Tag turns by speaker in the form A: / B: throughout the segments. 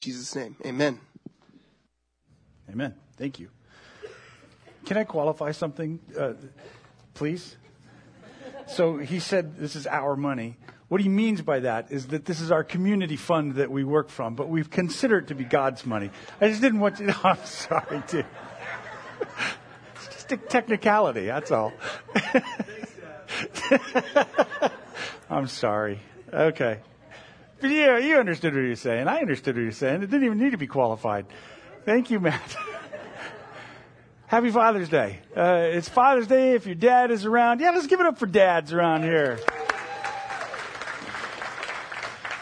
A: Jesus' name, amen.
B: Amen. Thank you. Can I qualify something, uh, please? So he said this is our money. What he means by that is that this is our community fund that we work from, but we've considered it to be God's money. I just didn't want to. No, I'm sorry, dude. It's just a technicality. That's all. I'm sorry. Okay. But yeah, you understood what you're saying. I understood what you're saying. It didn't even need to be qualified. Thank you, Matt. Happy Father's Day. Uh, it's Father's Day. If your dad is around, yeah, let's give it up for dads around here.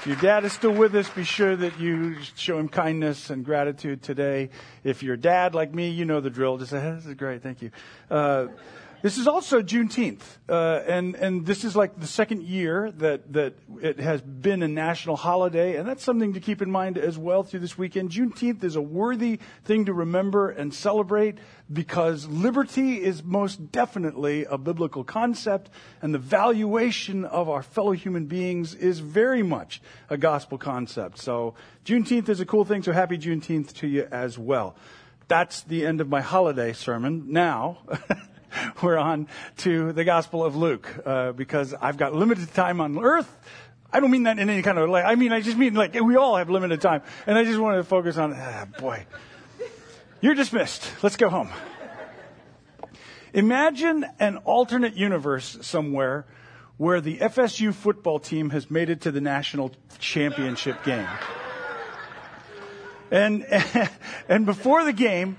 B: If your dad is still with us, be sure that you show him kindness and gratitude today. If you're a dad like me, you know the drill. Just say, this is great. Thank you. Uh, this is also Juneteenth, uh, and and this is like the second year that that it has been a national holiday, and that's something to keep in mind as well through this weekend. Juneteenth is a worthy thing to remember and celebrate because liberty is most definitely a biblical concept, and the valuation of our fellow human beings is very much a gospel concept. So Juneteenth is a cool thing. So happy Juneteenth to you as well. That's the end of my holiday sermon. Now. we're on to the Gospel of Luke uh, because I've got limited time on earth. I don't mean that in any kind of way. I mean, I just mean like we all have limited time. And I just wanted to focus on, ah, boy. You're dismissed. Let's go home. Imagine an alternate universe somewhere where the FSU football team has made it to the national championship game. And, and before the game,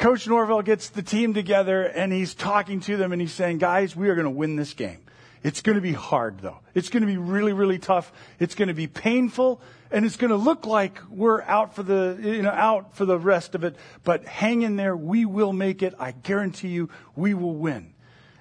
B: Coach Norvell gets the team together and he's talking to them and he's saying, guys, we are going to win this game. It's going to be hard though. It's going to be really, really tough. It's going to be painful and it's going to look like we're out for the, you know, out for the rest of it. But hang in there. We will make it. I guarantee you we will win.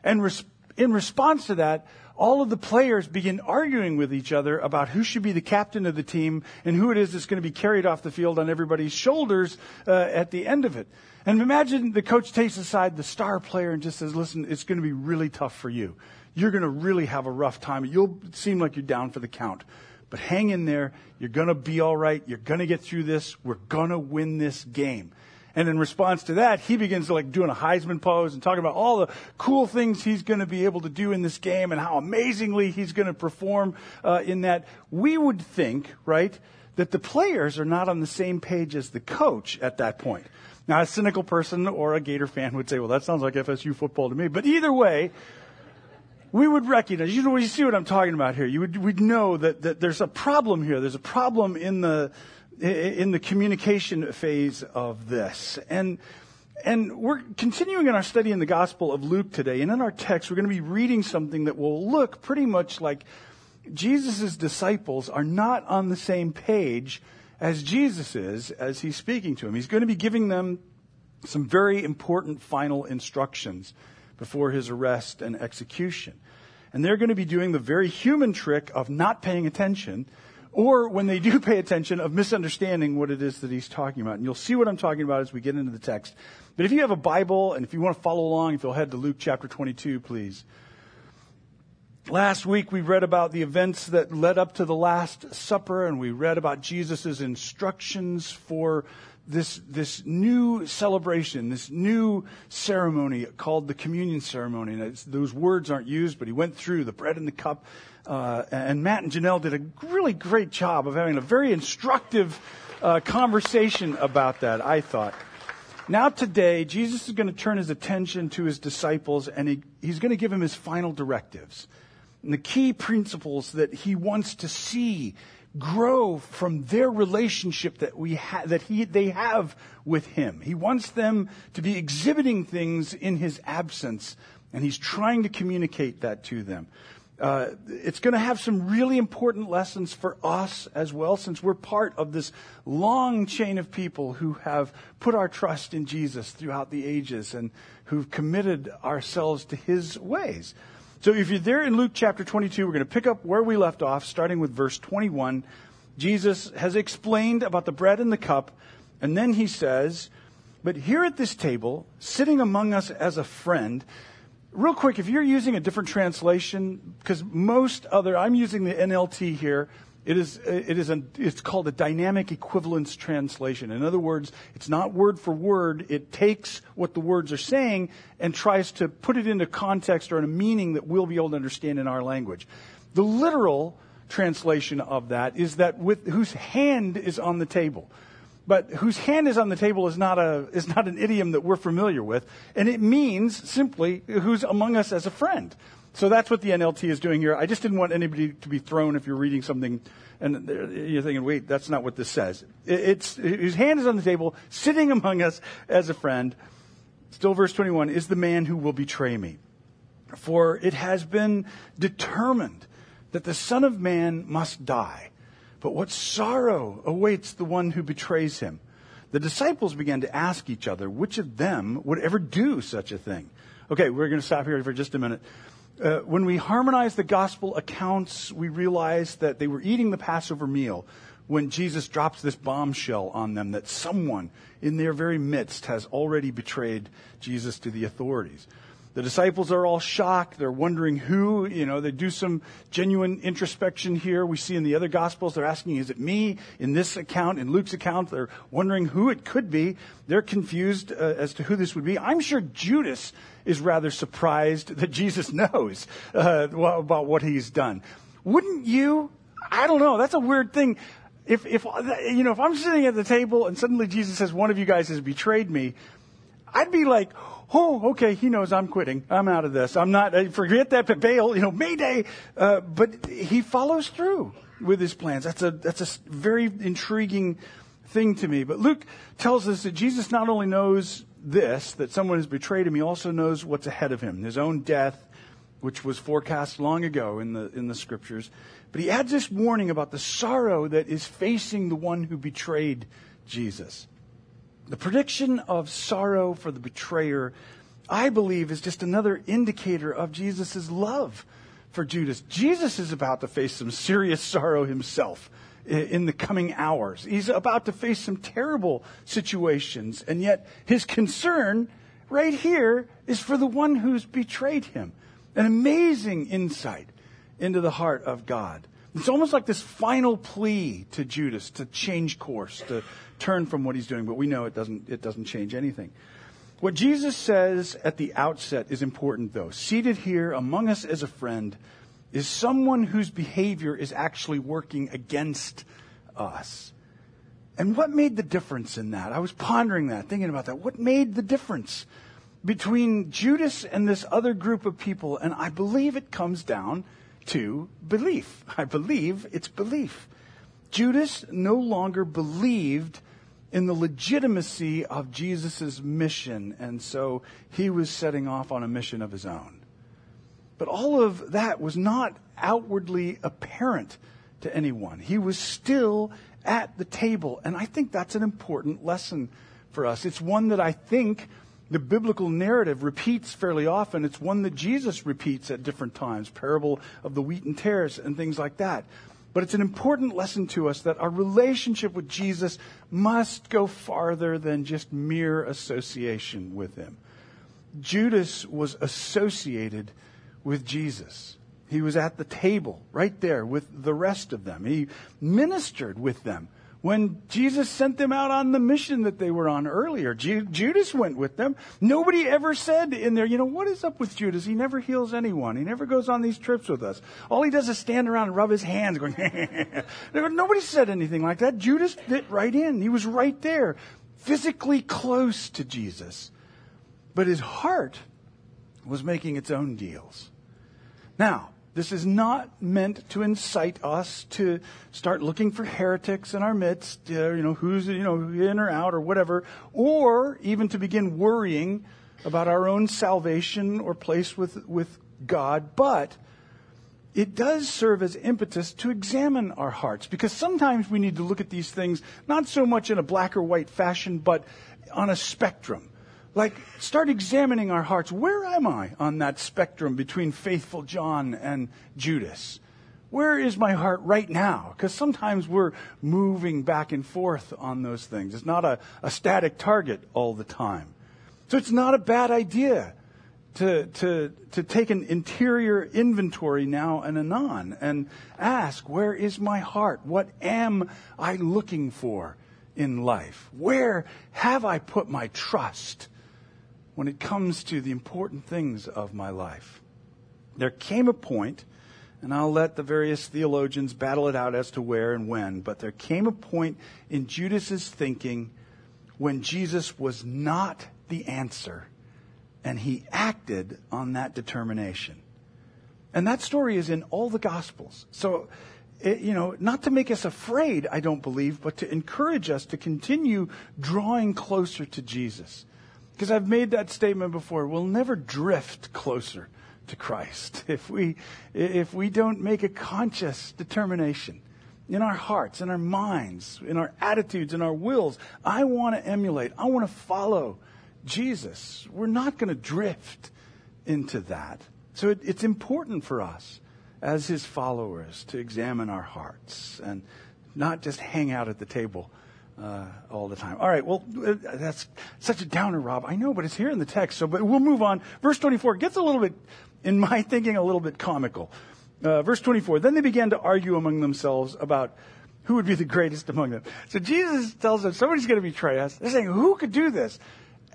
B: And res- in response to that, all of the players begin arguing with each other about who should be the captain of the team and who it is that's going to be carried off the field on everybody's shoulders uh, at the end of it. And imagine the coach takes aside the star player and just says, listen, it's going to be really tough for you. You're going to really have a rough time. You'll seem like you're down for the count. But hang in there. You're going to be all right. You're going to get through this. We're going to win this game. And in response to that, he begins like doing a Heisman pose and talking about all the cool things he's going to be able to do in this game and how amazingly he's going to perform uh, in that. We would think, right, that the players are not on the same page as the coach at that point. Now, a cynical person or a Gator fan would say, well, that sounds like FSU football to me. But either way, we would recognize, you know, you see what I'm talking about here. You would, we'd know that, that there's a problem here. There's a problem in the, in the communication phase of this. And, and we're continuing in our study in the Gospel of Luke today. And in our text, we're going to be reading something that will look pretty much like Jesus' disciples are not on the same page as Jesus is as he's speaking to him. He's going to be giving them some very important final instructions before his arrest and execution. And they're going to be doing the very human trick of not paying attention, or when they do pay attention, of misunderstanding what it is that he's talking about. And you'll see what I'm talking about as we get into the text. But if you have a Bible and if you want to follow along, if you'll head to Luke chapter 22, please. Last week we read about the events that led up to the Last Supper and we read about Jesus' instructions for this, this new celebration, this new ceremony called the communion ceremony. And those words aren't used, but he went through the bread and the cup. Uh, and Matt and Janelle did a really great job of having a very instructive uh, conversation about that, I thought. Now today, Jesus is going to turn his attention to his disciples and he, he's going to give him his final directives and the key principles that he wants to see grow from their relationship that we ha- that he they have with him. He wants them to be exhibiting things in his absence, and he's trying to communicate that to them. Uh, it's going to have some really important lessons for us as well, since we're part of this long chain of people who have put our trust in Jesus throughout the ages and who've committed ourselves to his ways. So if you're there in Luke chapter 22, we're going to pick up where we left off, starting with verse 21. Jesus has explained about the bread and the cup, and then he says, But here at this table, sitting among us as a friend, real quick, if you're using a different translation, because most other, I'm using the NLT here, It is, it is a, it's called a dynamic equivalence translation. In other words, it's not word for word. It takes what the words are saying and tries to put it into context or in a meaning that we'll be able to understand in our language. The literal translation of that is that with whose hand is on the table. But whose hand is on the table is not a is not an idiom that we're familiar with, and it means simply who's among us as a friend. So that's what the NLT is doing here. I just didn't want anybody to be thrown if you're reading something and you're thinking, wait, that's not what this says. It's, his hand is on the table, sitting among us as a friend. Still, verse 21 is the man who will betray me. For it has been determined that the Son of Man must die. But what sorrow awaits the one who betrays him? The disciples began to ask each other which of them would ever do such a thing. Okay, we're going to stop here for just a minute. Uh, when we harmonize the gospel accounts, we realize that they were eating the Passover meal when Jesus drops this bombshell on them that someone in their very midst has already betrayed Jesus to the authorities. The disciples are all shocked. They're wondering who, you know, they do some genuine introspection here. We see in the other gospels, they're asking, is it me? In this account, in Luke's account, they're wondering who it could be. They're confused uh, as to who this would be. I'm sure Judas is rather surprised that Jesus knows uh, about what he's done. Wouldn't you? I don't know. That's a weird thing. If, if, you know, if I'm sitting at the table and suddenly Jesus says, one of you guys has betrayed me, I'd be like, oh, okay, he knows I'm quitting. I'm out of this. I'm not, forget that bail, you know, Mayday. Uh, but he follows through with his plans. That's a, that's a very intriguing thing to me. But Luke tells us that Jesus not only knows this, that someone has betrayed him, he also knows what's ahead of him, his own death, which was forecast long ago in the, in the scriptures. But he adds this warning about the sorrow that is facing the one who betrayed Jesus. The prediction of sorrow for the betrayer, I believe, is just another indicator of Jesus' love for Judas. Jesus is about to face some serious sorrow himself in the coming hours. He's about to face some terrible situations, and yet his concern right here is for the one who's betrayed him. An amazing insight into the heart of God. It's almost like this final plea to Judas to change course, to turn from what he's doing, but we know it doesn't, it doesn't change anything. What Jesus says at the outset is important though. Seated here among us as a friend is someone whose behavior is actually working against us. And what made the difference in that? I was pondering that, thinking about that. What made the difference between Judas and this other group of people? And I believe it comes down to belief. I believe it's belief. Judas no longer believed in the legitimacy of Jesus' mission, and so he was setting off on a mission of his own. But all of that was not outwardly apparent to anyone. He was still at the table. And I think that's an important lesson for us. It's one that I think the biblical narrative repeats fairly often. It's one that Jesus repeats at different times, parable of the wheat and tares and things like that. But it's an important lesson to us that our relationship with Jesus must go farther than just mere association with him. Judas was associated with Jesus. He was at the table right there with the rest of them. He ministered with them. When Jesus sent them out on the mission that they were on earlier, Ju- Judas went with them. Nobody ever said in there, you know, what is up with Judas? He never heals anyone. He never goes on these trips with us. All he does is stand around and rub his hands going, nobody said anything like that. Judas fit right in. He was right there, physically close to Jesus. But his heart was making its own deals. Now, this is not meant to incite us to start looking for heretics in our midst, uh, you know, who's, you know, in or out or whatever, or even to begin worrying about our own salvation or place with, with God, but it does serve as impetus to examine our hearts because sometimes we need to look at these things not so much in a black or white fashion, but on a spectrum like start examining our hearts. Where am I on that spectrum between faithful John and Judas? Where is my heart right now? Because sometimes we're moving back and forth on those things. It's not a, a static target all the time. So it's not a bad idea to, to, to take an interior inventory now and anon and ask, where is my heart? What am I looking for in life? Where have I put my trust when it comes to the important things of my life? There came a point, and I'll let the various theologians battle it out as to where and when, but there came a point in Judas's thinking when Jesus was not the answer and he acted on that determination. And that story is in all the Gospels. So, it, you know, not to make us afraid, I don't believe, but to encourage us to continue drawing closer to Jesus. Because I've made that statement before. We'll never drift closer to Christ if we, if we don't make a conscious determination in our hearts, in our minds, in our attitudes, in our wills. I want to emulate. I want to follow Jesus. We're not going to drift into that. So it, it's important for us as his followers to examine our hearts and not just hang out at the table uh, all the time. All right, well, uh, that's such a downer, Rob. I know, but it's here in the text. So, but we'll move on. Verse 24 gets a little bit, in my thinking, a little bit comical. Uh, verse 24. Then they began to argue among themselves about who would be the greatest among them. So Jesus tells them somebody's going to betray us. They're saying, who could do this?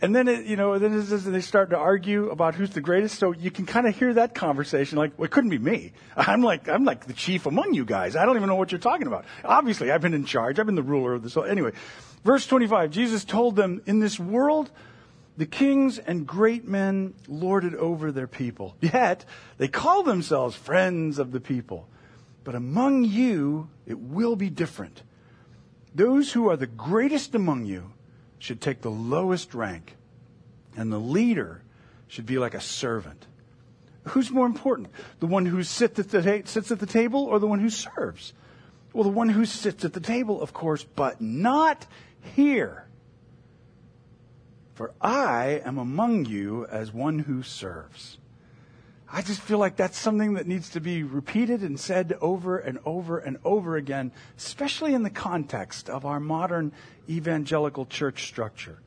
B: And then, it, you know, then they start to argue about who's the greatest. So you can kind of hear that conversation like, well, it couldn't be me. I'm like, I'm like the chief among you guys. I don't even know what you're talking about. Obviously, I've been in charge. I've been the ruler of this. Anyway, verse 25, Jesus told them, in this world, the kings and great men lorded over their people. Yet, they call themselves friends of the people. But among you, it will be different. Those who are the greatest among you should take the lowest rank, and the leader should be like a servant. Who's more important? The one who sits at the, sits at the table or the one who serves? Well, the one who sits at the table, of course, but not here. For I am among you as one who serves. I just feel like that's something that needs to be repeated and said over and over and over again, especially in the context of our modern evangelical church structure.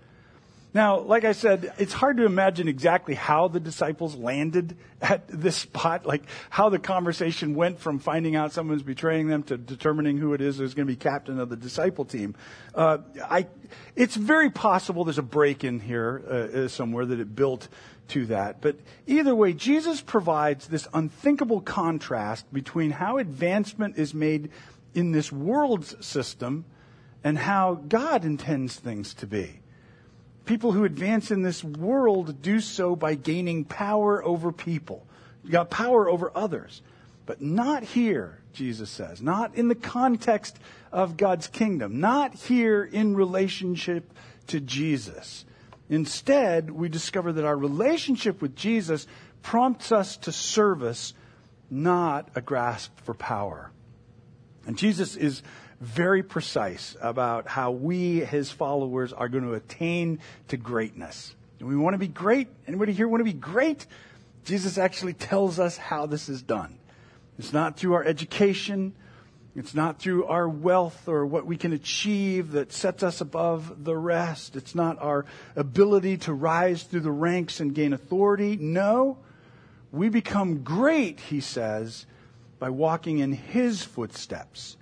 B: Now, like I said, it's hard to imagine exactly how the disciples landed at this spot, like how the conversation went from finding out someone's betraying them to determining who it is who's going to be captain of the disciple team. Uh, I, it's very possible there's a break in here uh, uh somewhere that it built to that. But either way, Jesus provides this unthinkable contrast between how advancement is made in this world's system and how God intends things to be. People who advance in this world do so by gaining power over people. You got power over others. But not here, Jesus says. Not in the context of God's kingdom. Not here in relationship to Jesus. Instead, we discover that our relationship with Jesus prompts us to service, not a grasp for power. And Jesus is very precise about how we, his followers, are going to attain to greatness. And we want to be great. Anybody here want to be great? Jesus actually tells us how this is done. It's not through our education. It's not through our wealth or what we can achieve that sets us above the rest. It's not our ability to rise through the ranks and gain authority. No. We become great, he says, by walking in his footsteps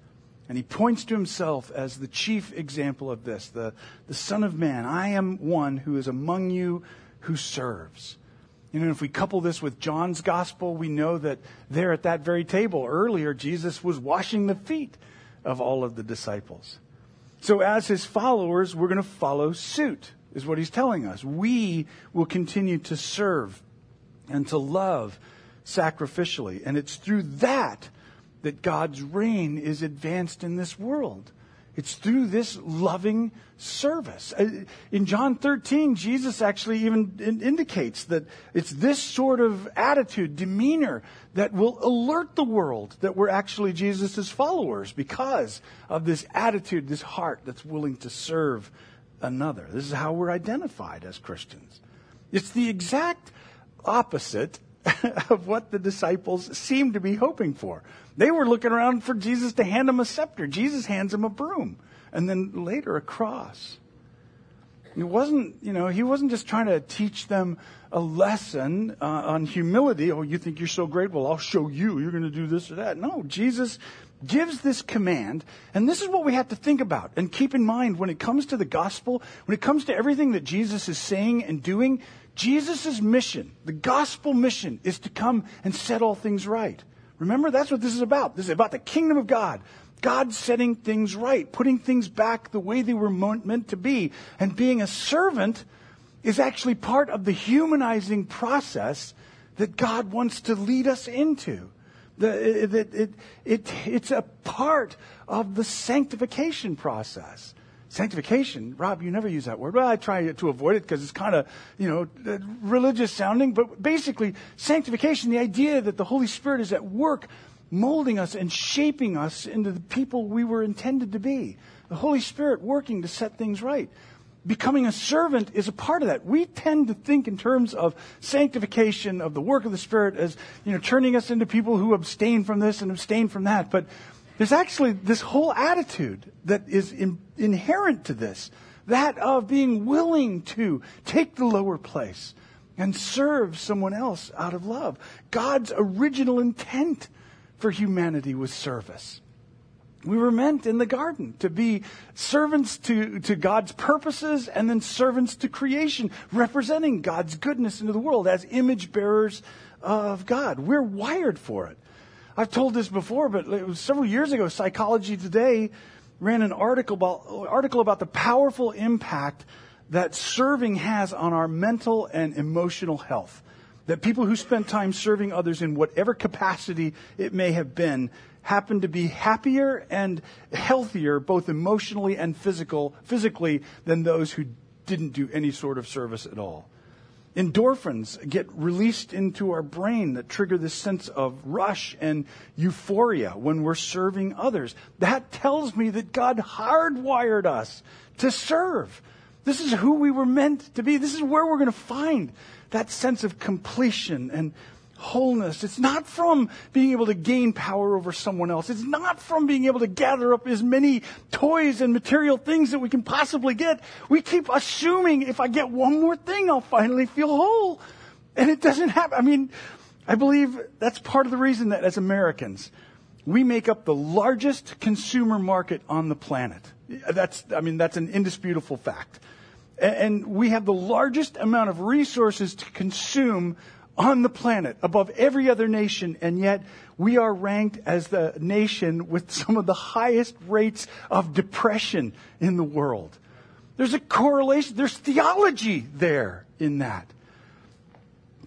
B: and he points to himself as the chief example of this, the, the Son of Man. I am one who is among you who serves. You know, if we couple this with John's gospel, we know that there at that very table earlier, Jesus was washing the feet of all of the disciples. So as his followers, we're going to follow suit, is what he's telling us. We will continue to serve and to love sacrificially. And it's through that that God's reign is advanced in this world. It's through this loving service. Uh, in John 13, Jesus actually even indicates that it's this sort of attitude, demeanor, that will alert the world that we're actually Jesus' followers because of this attitude, this heart that's willing to serve another. This is how we're identified as Christians. It's the exact opposite of what the disciples seemed to be hoping for. They were looking around for Jesus to hand them a scepter. Jesus hands them a broom and then later a cross. It wasn't, you know, he wasn't just trying to teach them a lesson uh, on humility. Oh, you think you're so great? Well, I'll show you. You're going to do this or that. No, Jesus gives this command, and this is what we have to think about and keep in mind when it comes to the gospel, when it comes to everything that Jesus is saying and doing. Jesus' mission, the gospel mission, is to come and set all things right. Remember, that's what this is about. This is about the kingdom of God. God setting things right, putting things back the way they were meant to be. And being a servant is actually part of the humanizing process that God wants to lead us into. The, it, it, it, it's a part of the sanctification process. Sanctification, Rob, you never use that word. Well, I try to avoid it because it's kind of, you know, uh, religious sounding. But basically, sanctification, the idea that the Holy Spirit is at work molding us and shaping us into the people we were intended to be. The Holy Spirit working to set things right. Becoming a servant is a part of that. We tend to think in terms of sanctification, of the work of the Spirit as, you know, turning us into people who abstain from this and abstain from that. But there's actually this whole attitude that is in, inherent to this, that of being willing to take the lower place and serve someone else out of love. God's original intent for humanity was service. We were meant in the garden to be servants to, to God's purposes and then servants to creation, representing God's goodness into the world as image bearers of God. We're wired for it. I've told this before, but it was several years ago. Psychology Today ran an article about, article about the powerful impact that serving has on our mental and emotional health. That people who spend time serving others in whatever capacity it may have been happen to be happier and healthier, both emotionally and physical, physically, than those who didn't do any sort of service at all. Endorphins get released into our brain that trigger this sense of rush and euphoria when we're serving others. That tells me that God hardwired us to serve. This is who we were meant to be. This is where we're going to find that sense of completion and wholeness. It's not from being able to gain power over someone else. It's not from being able to gather up as many toys and material things that we can possibly get. We keep assuming if I get one more thing, I'll finally feel whole. And it doesn't happen. I mean, I believe that's part of the reason that as Americans, we make up the largest consumer market on the planet. That's, I mean, that's an indisputable fact. And we have the largest amount of resources to consume on the planet above every other nation, and yet we are ranked as the nation with some of the highest rates of depression in the world. There's a correlation, there's theology there in that.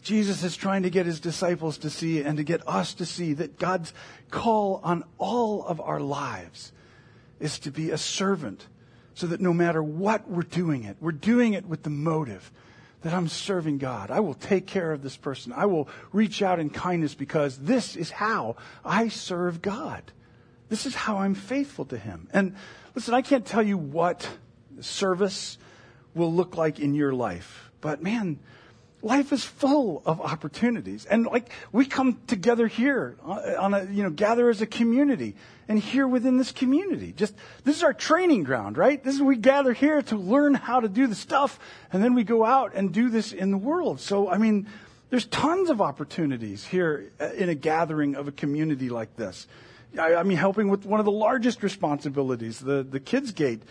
B: Jesus is trying to get his disciples to see and to get us to see that God's call on all of our lives is to be a servant so that no matter what we're doing it, we're doing it with the motive that I'm serving God. I will take care of this person. I will reach out in kindness because this is how I serve God. This is how I'm faithful to Him. And listen, I can't tell you what service will look like in your life, but man, life is full of opportunities. And like we come together here on a, you know, gather as a community and here within this community. Just, this is our training ground, right? This is, we gather here to learn how to do the stuff and then we go out and do this in the world. So, I mean, there's tons of opportunities here uh, in a gathering of a community like this. I, I mean, helping with one of the largest responsibilities, the, the Kids Gate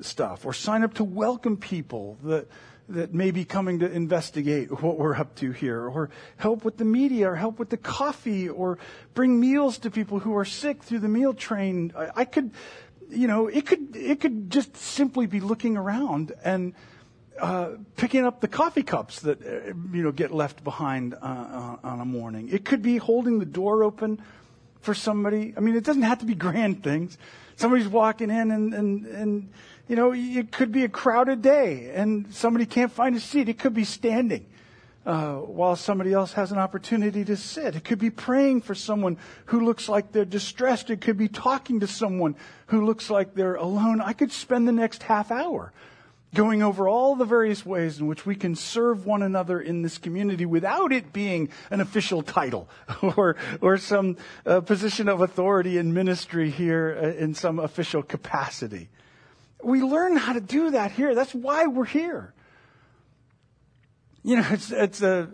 B: stuff, or sign up to welcome people, the, that may be coming to investigate what we're up to here, or help with the media, or help with the coffee, or bring meals to people who are sick through the meal train. I, could, you know, it could it could just simply be looking around and uh, picking up the coffee cups that uh, you know get left behind uh, on a morning. It could be holding the door open for somebody. I mean, it doesn't have to be grand things. Somebody's walking in and and and you know, it could be a crowded day and somebody can't find a seat. It could be standing uh, while somebody else has an opportunity to sit. It could be praying for someone who looks like they're distressed. It could be talking to someone who looks like they're alone. I could spend the next half hour going over all the various ways in which we can serve one another in this community without it being an official title or, or some uh, position of authority in ministry here uh, in some official capacity we learn how to do that here. That's why we're here. You know, it's, it's a,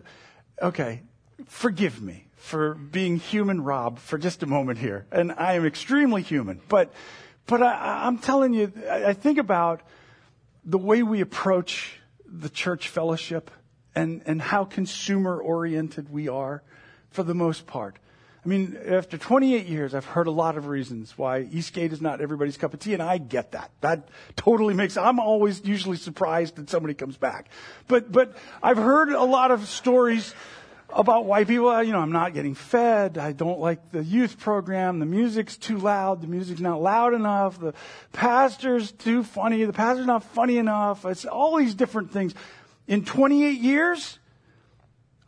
B: okay, forgive me for being human Rob for just a moment here. And I am extremely human. But, but I, am telling you, I, I think about the way we approach the church fellowship and, and how consumer oriented we are for the most part. I mean, after 28 years, I've heard a lot of reasons why Eastgate is not everybody's cup of tea, and I get that. That totally makes, I'm always usually surprised that somebody comes back. But, but I've heard a lot of stories about why people, ah, you know, I'm not getting fed, I don't like the youth program, the music's too loud, the music's not loud enough, the pastor's too funny, the pastor's not funny enough, it's all these different things. In 28 years,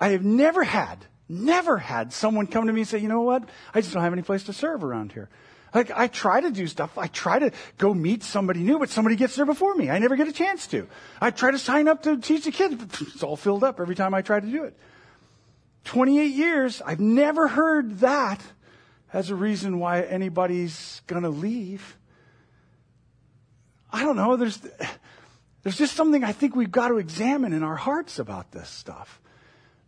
B: I have never had never had someone come to me and say, you know what? I just don't have any place to serve around here. Like, I try to do stuff. I try to go meet somebody new, but somebody gets there before me. I never get a chance to. I try to sign up to teach the kids, but it's all filled up every time I try to do it. 28 years, I've never heard that as a reason why anybody's gonna leave. I don't know. There's, there's just something I think we've got to examine in our hearts about this stuff.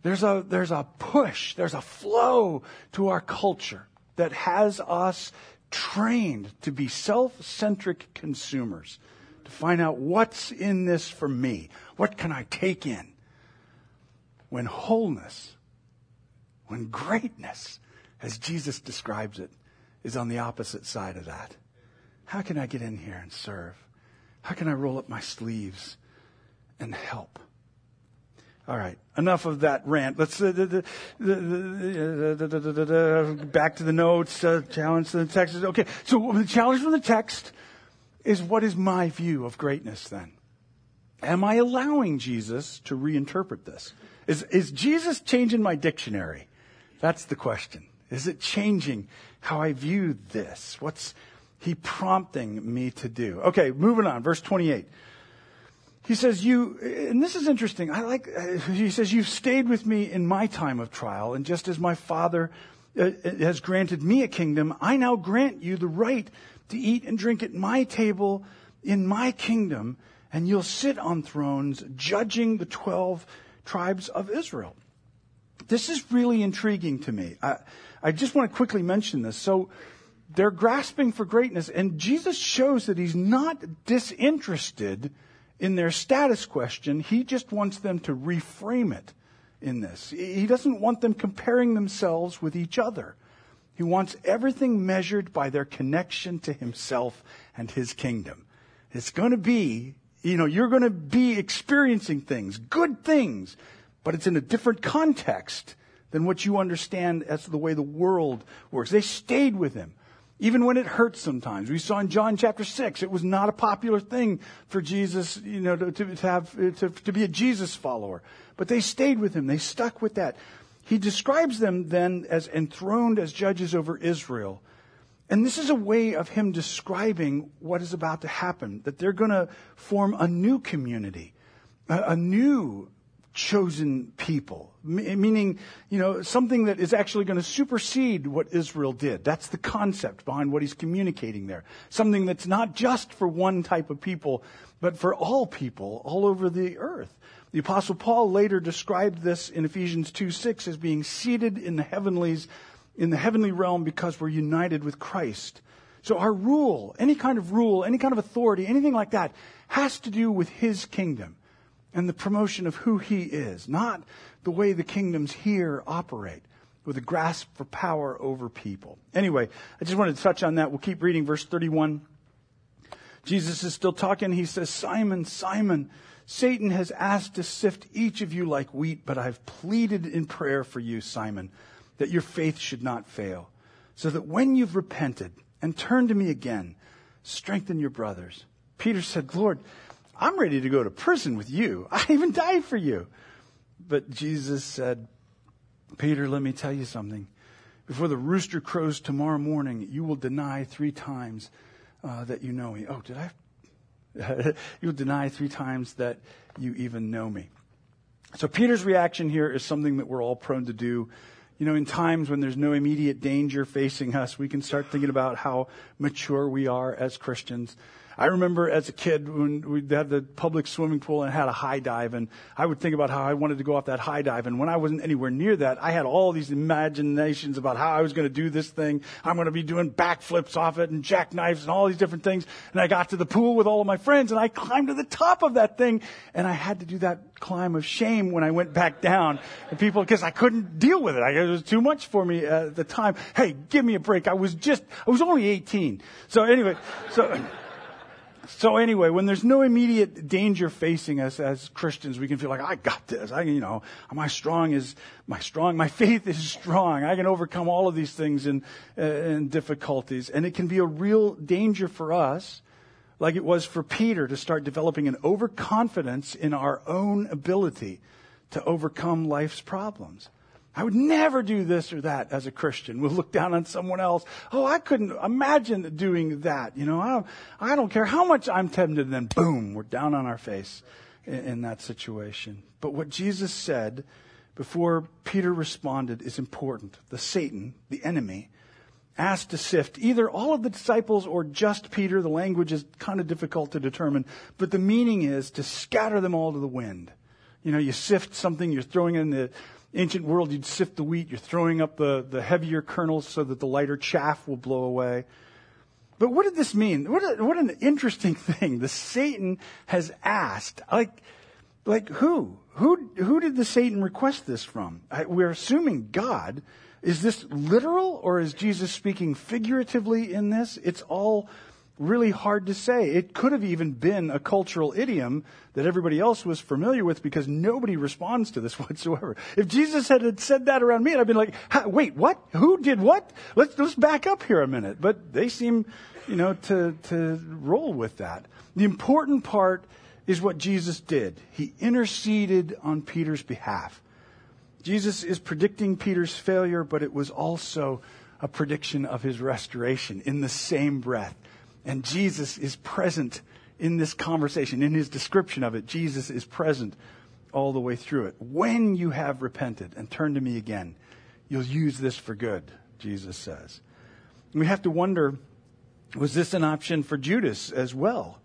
B: There's a, there's a push, there's a flow to our culture that has us trained to be self-centric consumers, to find out what's in this for me. What can I take in? When wholeness, when greatness, as Jesus describes it, is on the opposite side of that. How can I get in here and serve? How can I roll up my sleeves and help? All right, enough of that rant. Let's uh, back to the notes. Uh, challenge to the text. Okay, so the challenge from the text is what is my view of greatness then? Am I allowing Jesus to reinterpret this? Is, is Jesus changing my dictionary? That's the question. Is it changing how I view this? What's he prompting me to do? Okay, moving on. Verse 28 he says, you, and this is interesting. I like, he says, you've stayed with me in my time of trial, and just as my father uh, has granted me a kingdom, I now grant you the right to eat and drink at my table in my kingdom, and you'll sit on thrones judging the 12 tribes of Israel. This is really intriguing to me. I, I just want to quickly mention this. So, they're grasping for greatness, and Jesus shows that he's not disinterested in their status question, he just wants them to reframe it in this. He doesn't want them comparing themselves with each other. He wants everything measured by their connection to himself and his kingdom. It's going to be, you know, you're going to be experiencing things, good things, but it's in a different context than what you understand as the way the world works. They stayed with him. Even when it hurts sometimes. We saw in John chapter 6, it was not a popular thing for Jesus, you know, to, to have, to, to be a Jesus follower. But they stayed with him. They stuck with that. He describes them then as enthroned as judges over Israel. And this is a way of him describing what is about to happen, that they're going to form a new community, a, a new chosen people. meaning, you know, something that is actually going to supersede what Israel did. That's the concept behind what he's communicating there. Something that's not just for one type of people, but for all people all over the earth. The apostle Paul later described this in Ephesians 2 6 as being seated in the heavenlies, in the heavenly realm because we're united with Christ. So our rule, any kind of rule, any kind of authority, anything like that, has to do with his kingdom and the promotion of who he is, not the way the kingdoms here operate with a grasp for power over people. Anyway, I just wanted to touch on that. We'll keep reading verse 31. Jesus is still talking. He says, Simon, Simon, Satan has asked to sift each of you like wheat, but I've pleaded in prayer for you, Simon, that your faith should not fail, so that when you've repented and turned to me again, strengthen your brothers. Peter said, Lord, I'm ready to go to prison with you. I even died for you. But Jesus said, Peter, let me tell you something. Before the rooster crows tomorrow morning, you will deny three times uh, that you know me. Oh, did I? you will deny three times that you even know me. So Peter's reaction here is something that we're all prone to do. You know, in times when there's no immediate danger facing us, we can start thinking about how mature we are as Christians. I remember as a kid when we had the public swimming pool and had a high dive and I would think about how I wanted to go off that high dive. And when I wasn't anywhere near that, I had all these imaginations about how I was going to do this thing. I'm going to be doing backflips off it and jackknives and all these different things. And I got to the pool with all of my friends and I climbed to the top of that thing and I had to do that climb of shame when I went back down. And people, because I couldn't deal with it. I, it was too much for me at the time. Hey, give me a break. I was just, I was only 18. So anyway, so, so anyway, when there's no immediate danger facing us as Christians, we can feel like, I got this. I, you know, my strong is, my strong, my faith is strong. I can overcome all of these things and, uh, and difficulties. And it can be a real danger for us, like it was for Peter to start developing an overconfidence in our own ability to overcome life's problems. I would never do this or that as a Christian. We'll look down on someone else. Oh, I couldn't imagine doing that. You know, I, I don't care how much I'm tempted. And then boom, we're down on our face in, in that situation. But what Jesus said before Peter responded is important. The Satan, the enemy, asked to sift either all of the disciples or just Peter. The language is kind of difficult to determine, but the meaning is to scatter them all to the wind. You know, you sift something, you're throwing it in the ancient world, you'd sift the wheat, you're throwing up the, the heavier kernels so that the lighter chaff will blow away. But what did this mean? What, a, what an interesting thing. The Satan has asked, like, like who? Who, who did the Satan request this from? I, we're assuming God. Is this literal or is Jesus speaking figuratively in this? It's all really hard to say. It could have even been a cultural idiom that everybody else was familiar with because nobody responds to this whatsoever. If Jesus had said that around me, I'd be like, wait, what? Who did what? Let's, let's back up here a minute. But they seem, you know, to, to roll with that. The important part is what Jesus did. He interceded on Peter's behalf. Jesus is predicting Peter's failure, but it was also a prediction of his restoration in the same breath. And Jesus is present in this conversation, in his description of it. Jesus is present all the way through it. When you have repented and turned to me again, you'll use this for good, Jesus says. We have to wonder was this an option for Judas as well?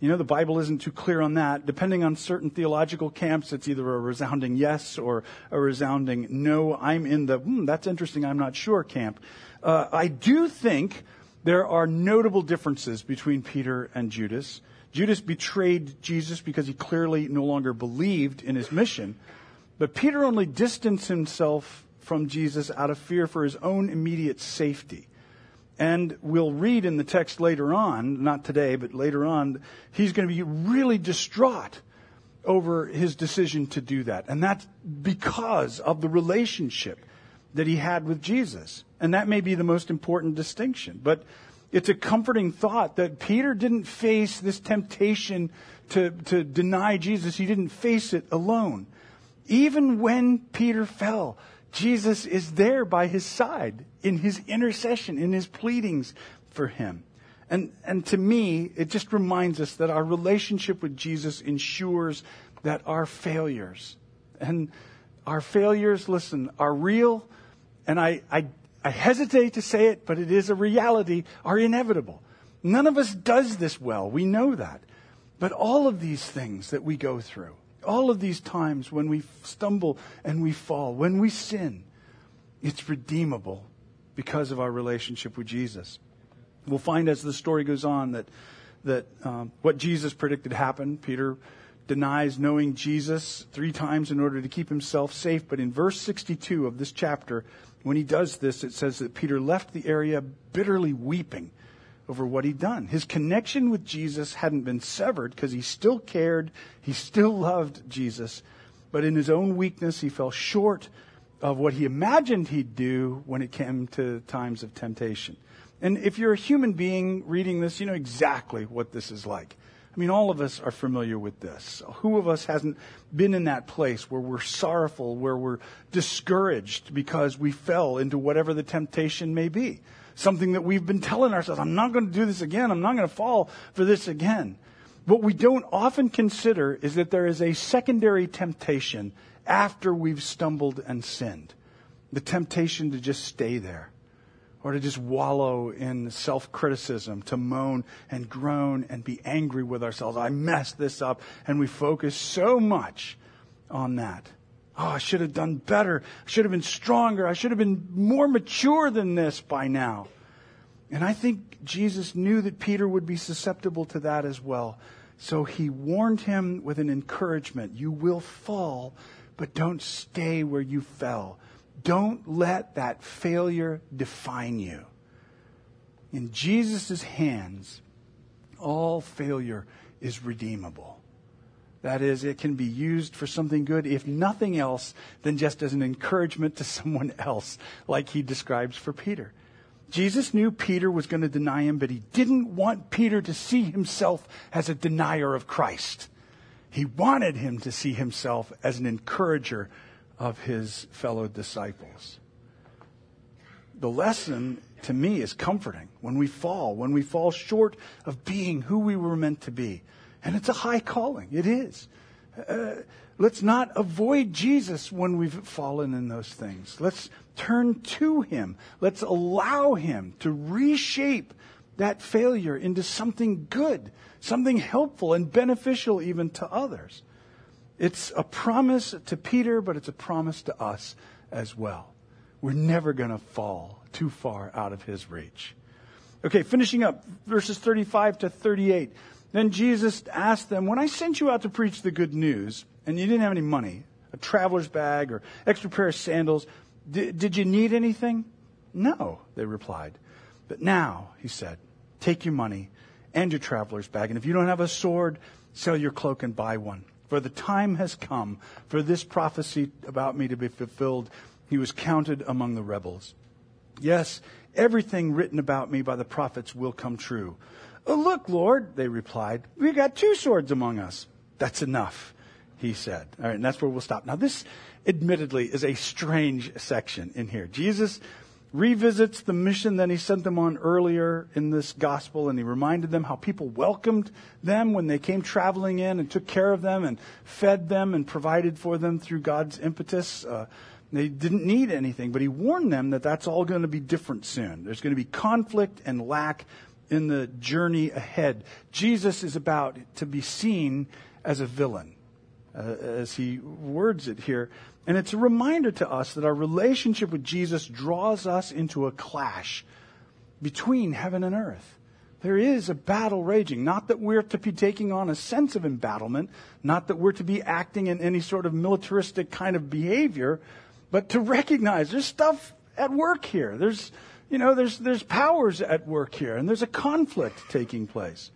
B: You know, the Bible isn't too clear on that. Depending on certain theological camps, it's either a resounding yes or a resounding no. I'm in the, hmm, that's interesting, I'm not sure camp. Uh, I do think there are notable differences between Peter and Judas. Judas betrayed Jesus because he clearly no longer believed in his mission. But Peter only distanced himself from Jesus out of fear for his own immediate safety. And we'll read in the text later on, not today, but later on, he's going to be really distraught over his decision to do that. And that's because of the relationship that he had with Jesus. And that may be the most important distinction. But it's a comforting thought that Peter didn't face this temptation to, to deny Jesus. He didn't face it alone. Even when Peter fell, Jesus is there by his side in his intercession, in his pleadings for him. And, and to me, it just reminds us that our relationship with Jesus ensures that our failures, and our failures, listen, are real and I, I, I hesitate to say it, but it is a reality, are inevitable. None of us does this well. We know that. But all of these things that we go through, all of these times when we stumble and we fall, when we sin, it's redeemable because of our relationship with Jesus. We'll find as the story goes on that, that um, what Jesus predicted happened. Peter denies knowing Jesus three times in order to keep himself safe. But in verse 62 of this chapter, when he does this, it says that Peter left the area bitterly weeping over what he'd done. His connection with Jesus hadn't been severed because he still cared, he still loved Jesus, but in his own weakness, he fell short of what he imagined he'd do when it came to times of temptation. And if you're a human being reading this, you know exactly what this is like. I mean, all of us are familiar with this. Who of us hasn't been in that place where we're sorrowful, where we're discouraged because we fell into whatever the temptation may be? Something that we've been telling ourselves, I'm not going to do this again. I'm not going to fall for this again. What we don't often consider is that there is a secondary temptation after we've stumbled and sinned. The temptation to just stay there or to just wallow in self criticism, to moan and groan and be angry with ourselves. I messed this up. And we focus so much on that. Oh, I should have done better. I should have been stronger. I should have been more mature than this by now. And I think Jesus knew that Peter would be susceptible to that as well. So he warned him with an encouragement You will fall, but don't stay where you fell. Don't let that failure define you. In Jesus' hands, all failure is redeemable. That is, it can be used for something good, if nothing else, than just as an encouragement to someone else, like he describes for Peter. Jesus knew Peter was going to deny him, but he didn't want Peter to see himself as a denier of Christ. He wanted him to see himself as an encourager of his fellow disciples. The lesson to me is comforting when we fall, when we fall short of being who we were meant to be. And it's a high calling. It is. Uh, let's not avoid Jesus when we've fallen in those things. Let's turn to Him. Let's allow Him to reshape that failure into something good, something helpful and beneficial even to others. It's a promise to Peter, but it's a promise to us as well. We're never going to fall too far out of his reach. Okay, finishing up verses 35 to 38. Then Jesus asked them, When I sent you out to preach the good news, and you didn't have any money, a traveler's bag or extra pair of sandals, did, did you need anything? No, they replied. But now, he said, take your money and your traveler's bag, and if you don't have a sword, sell your cloak and buy one. For the time has come for this prophecy about me to be fulfilled. He was counted among the rebels. Yes, everything written about me by the prophets will come true. Oh, look, Lord, they replied, we got two swords among us. That's enough, he said. All right, and that's where we'll stop. Now, this admittedly is a strange section in here. Jesus revisits the mission that he sent them on earlier in this gospel, and he reminded them how people welcomed them when they came traveling in and took care of them and fed them and provided for them through God's impetus. Uh, they didn't need anything, but he warned them that that's all going to be different soon. There's going to be conflict and lack in the journey ahead. Jesus is about to be seen as a villain, uh, as he words it here. And it's a reminder to us that our relationship with Jesus draws us into a clash between heaven and earth. There is a battle raging. Not that we're to be taking on a sense of embattlement, not that we're to be acting in any sort of militaristic kind of behavior, but to recognize there's stuff at work here. There's, you know, there's, there's powers at work here, and there's a conflict taking place.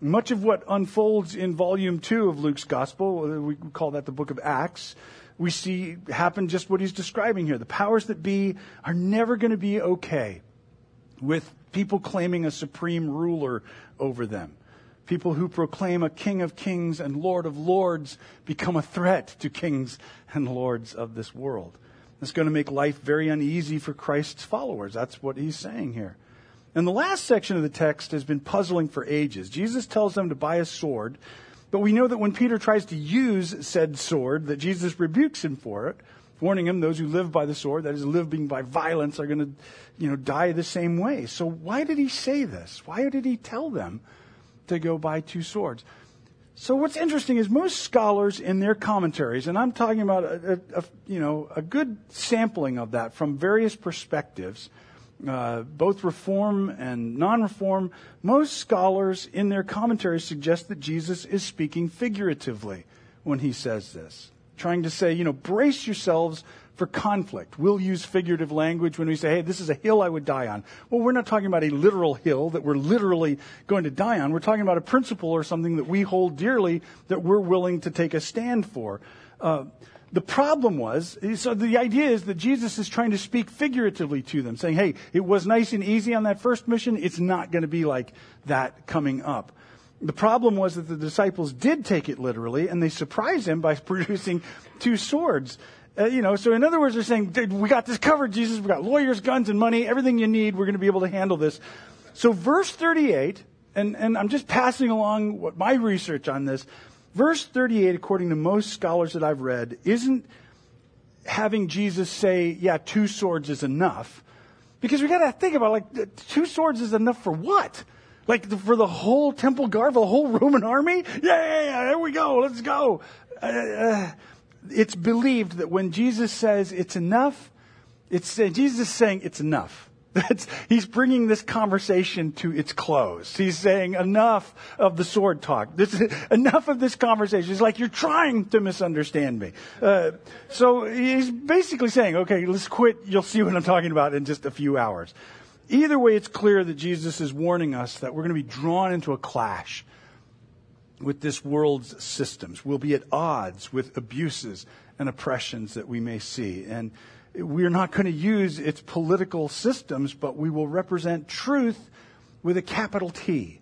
B: Much of what unfolds in volume two of Luke's gospel, we call that the book of Acts, we see happen just what he's describing here. The powers that be are never going to be okay with people claiming a supreme ruler over them. People who proclaim a king of kings and lord of lords become a threat to kings and lords of this world. It's going to make life very uneasy for Christ's followers. That's what he's saying here. And the last section of the text has been puzzling for ages. Jesus tells them to buy a sword but we know that when Peter tries to use said sword, that Jesus rebukes him for it, warning him those who live by the sword, that is, living by violence, are going to, you know, die the same way. So why did he say this? Why did he tell them to go buy two swords? So what's interesting is most scholars in their commentaries, and I'm talking about a, a, a you know a good sampling of that from various perspectives, uh, both reform and non reform, most scholars in their commentaries suggest that Jesus is speaking figuratively when he says this, trying to say, you know, brace yourselves for conflict. We'll use figurative language when we say, hey, this is a hill I would die on. Well, we're not talking about a literal hill that we're literally going to die on. We're talking about a principle or something that we hold dearly that we're willing to take a stand for. Uh, the problem was, so the idea is that Jesus is trying to speak figuratively to them, saying, hey, it was nice and easy on that first mission. It's not going to be like that coming up. The problem was that the disciples did take it literally, and they surprised him by producing two swords. Uh, you know, so in other words, they're saying, we got this covered, Jesus. We got lawyers, guns, and money, everything you need. We're going to be able to handle this. So verse 38, and, and I'm just passing along what my research on this, Verse 38, according to most scholars that I've read, isn't having Jesus say, yeah, two swords is enough. Because we got to think about like two swords is enough for what? Like the, for the whole temple guard, for the whole Roman army? Yeah, yeah, yeah, there we go, let's go. Uh, uh, it's believed that when Jesus says it's enough, it's uh, Jesus is saying it's enough. That's, he's bringing this conversation to its close. He's saying enough of the sword talk. This, enough of this conversation. It's like you're trying to misunderstand me. Uh, so he's basically saying, okay, let's quit. You'll see what I'm talking about in just a few hours. Either way, it's clear that Jesus is warning us that we're going to be drawn into a clash with this world's systems. We'll be at odds with abuses and oppressions that we may see. And we're not going to use its political systems, but we will represent truth with a capital T,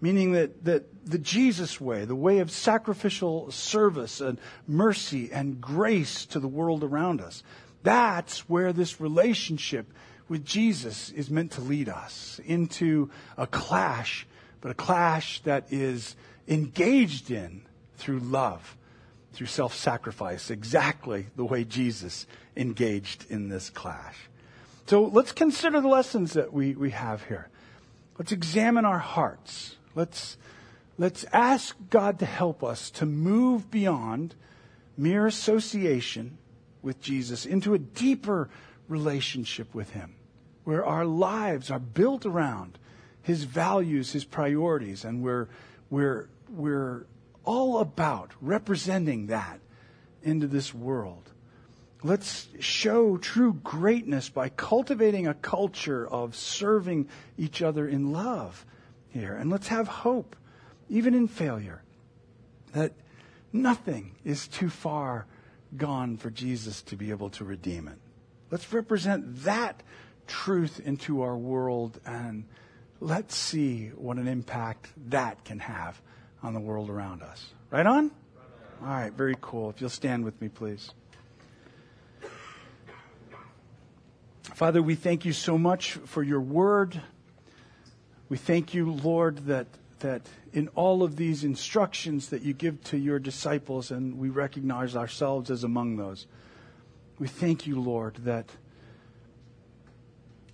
B: meaning that, that the Jesus way, the way of sacrificial service and mercy and grace to the world around us, that's where this relationship with Jesus is meant to lead us into a clash, but a clash that is engaged in through love, through self sacrifice, exactly the way Jesus engaged in this clash. So let's consider the lessons that we, we have here. Let's examine our hearts. Let's, let's ask God to help us to move beyond mere association with Jesus into a deeper relationship with Him, where our lives are built around His values, His priorities, and we're, we're, we're all about representing that into this world. Let's show true greatness by cultivating a culture of serving each other in love here. And let's have hope, even in failure, that nothing is too far gone for Jesus to be able to redeem it. Let's represent that truth into our world and let's see what an impact that can have on the world around us. Right on? All right, very cool. If you'll stand with me, please. Father, we thank you so much for your word. We thank you, Lord, that, that in all of these instructions that you give to your disciples, and we recognize ourselves as among those, we thank you, Lord, that,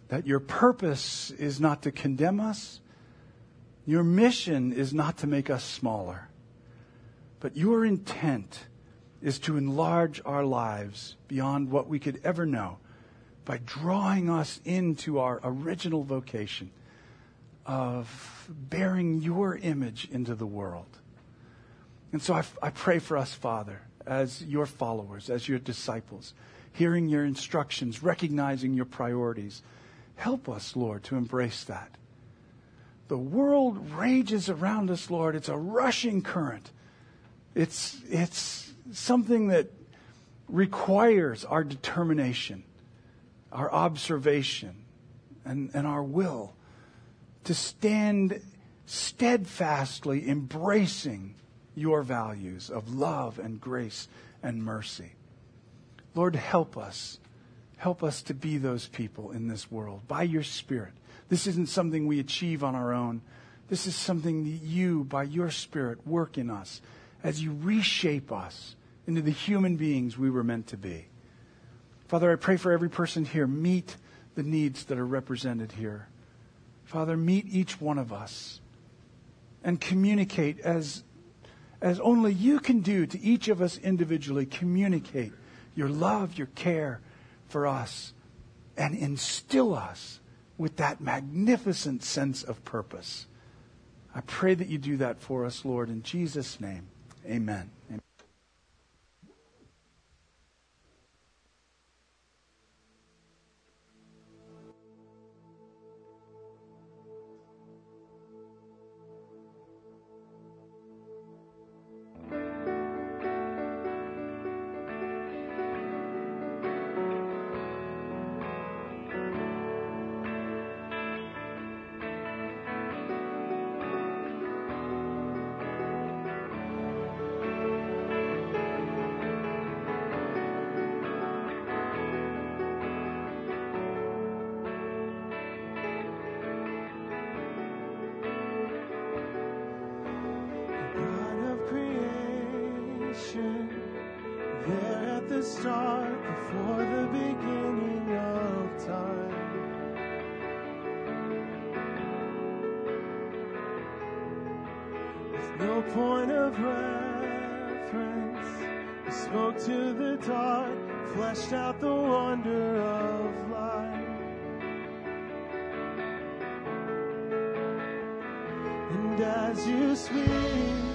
B: that your purpose is not to condemn us, your mission is not to make us smaller, but your intent is to enlarge our lives beyond what we could ever know by drawing us into our original vocation of bearing your image into the world. And so I, pray for us, Father, as your followers, as your disciples, hearing your instructions, recognizing your priorities. Help us, Lord, to embrace that. The world rages around us, Lord. It's a rushing current. It's, it's something that requires our determination our observation, and, and our will to stand steadfastly embracing your values of love and grace and mercy. Lord, help us. Help us to be those people in this world by your Spirit. This isn't something we achieve on our own. This is something that you, by your Spirit, work in us as you reshape us into the human beings we were meant to be. Father, I pray for every person here. Meet the needs that are represented here. Father, meet each one of us and communicate as, as only you can do to each of us individually. Communicate your love, your care for us, and instill us with that magnificent sense of purpose. I pray that you do that for us, Lord, in Jesus' name. Amen. Amen.
A: point of reference. We spoke to the dark, fleshed out the wonder of life. And as you speak,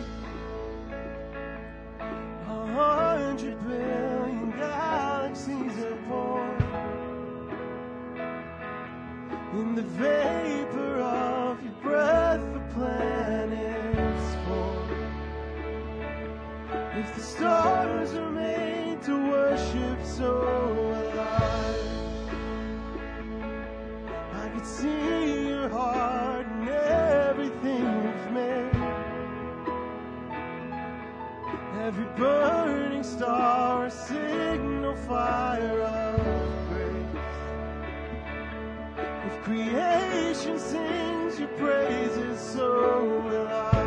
A: creation sings your praises, so will I.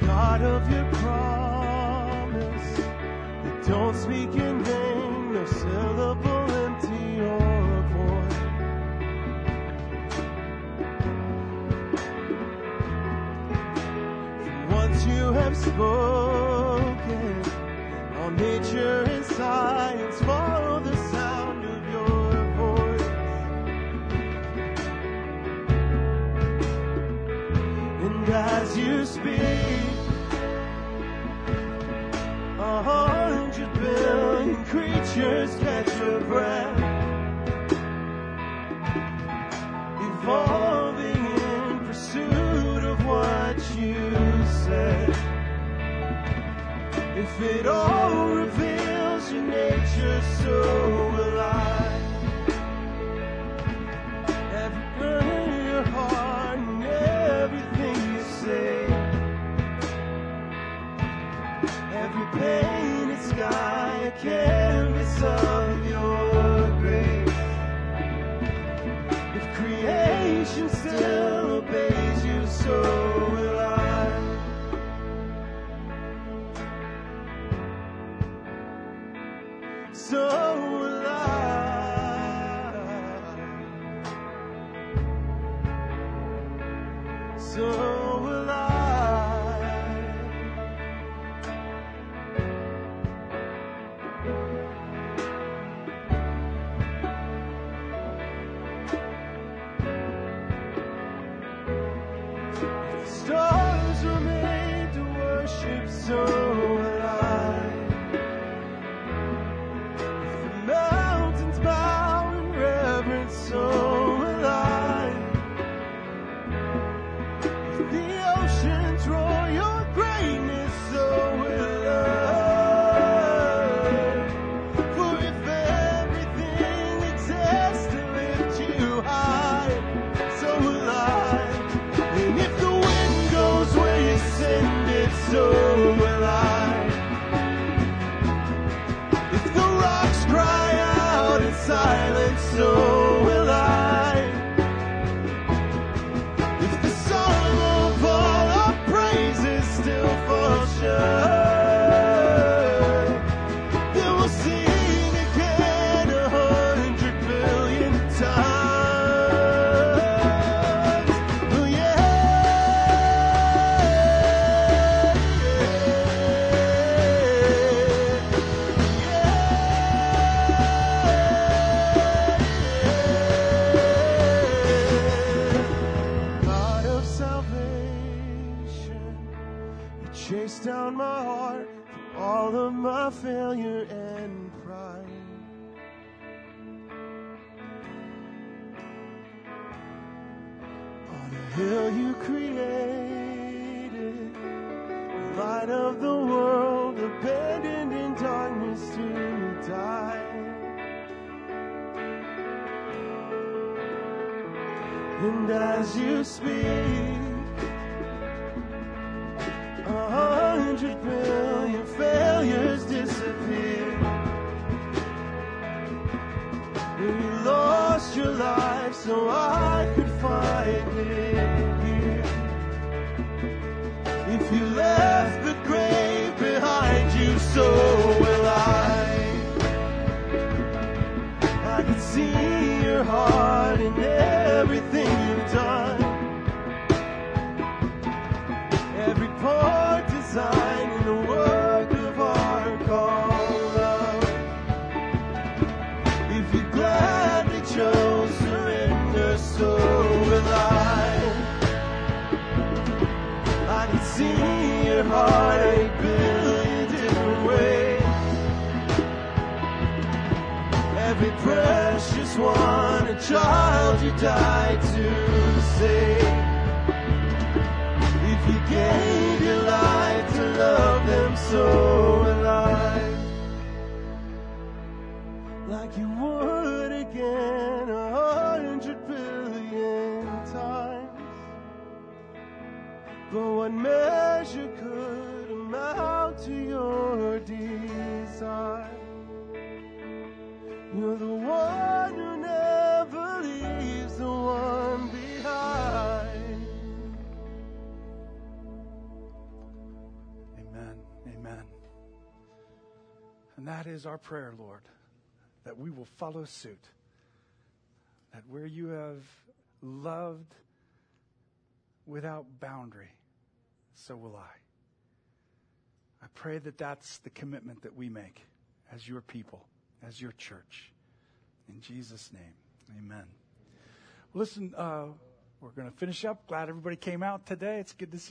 A: God of your promise, don't speak spoken. All nature and science follow the sound of your voice. And as you speak, a hundred billion creatures catch your breath. Before. if it all reveals your nature so will I. Every burn in your heart and everything you say, every painted sky a canvas of your grace. If creation still obeys you so. Precious one, a child you died to save. If you gave your life to love them so alive, like you would again a hundred billion times. But what measure
B: that is our prayer, Lord, that we will follow suit. That where you have loved without boundary, so will I. I pray that that's the commitment that we make as your people, as your church. In Jesus' name, amen. Listen, uh, we're going to finish up. Glad everybody came out today. It's good to see.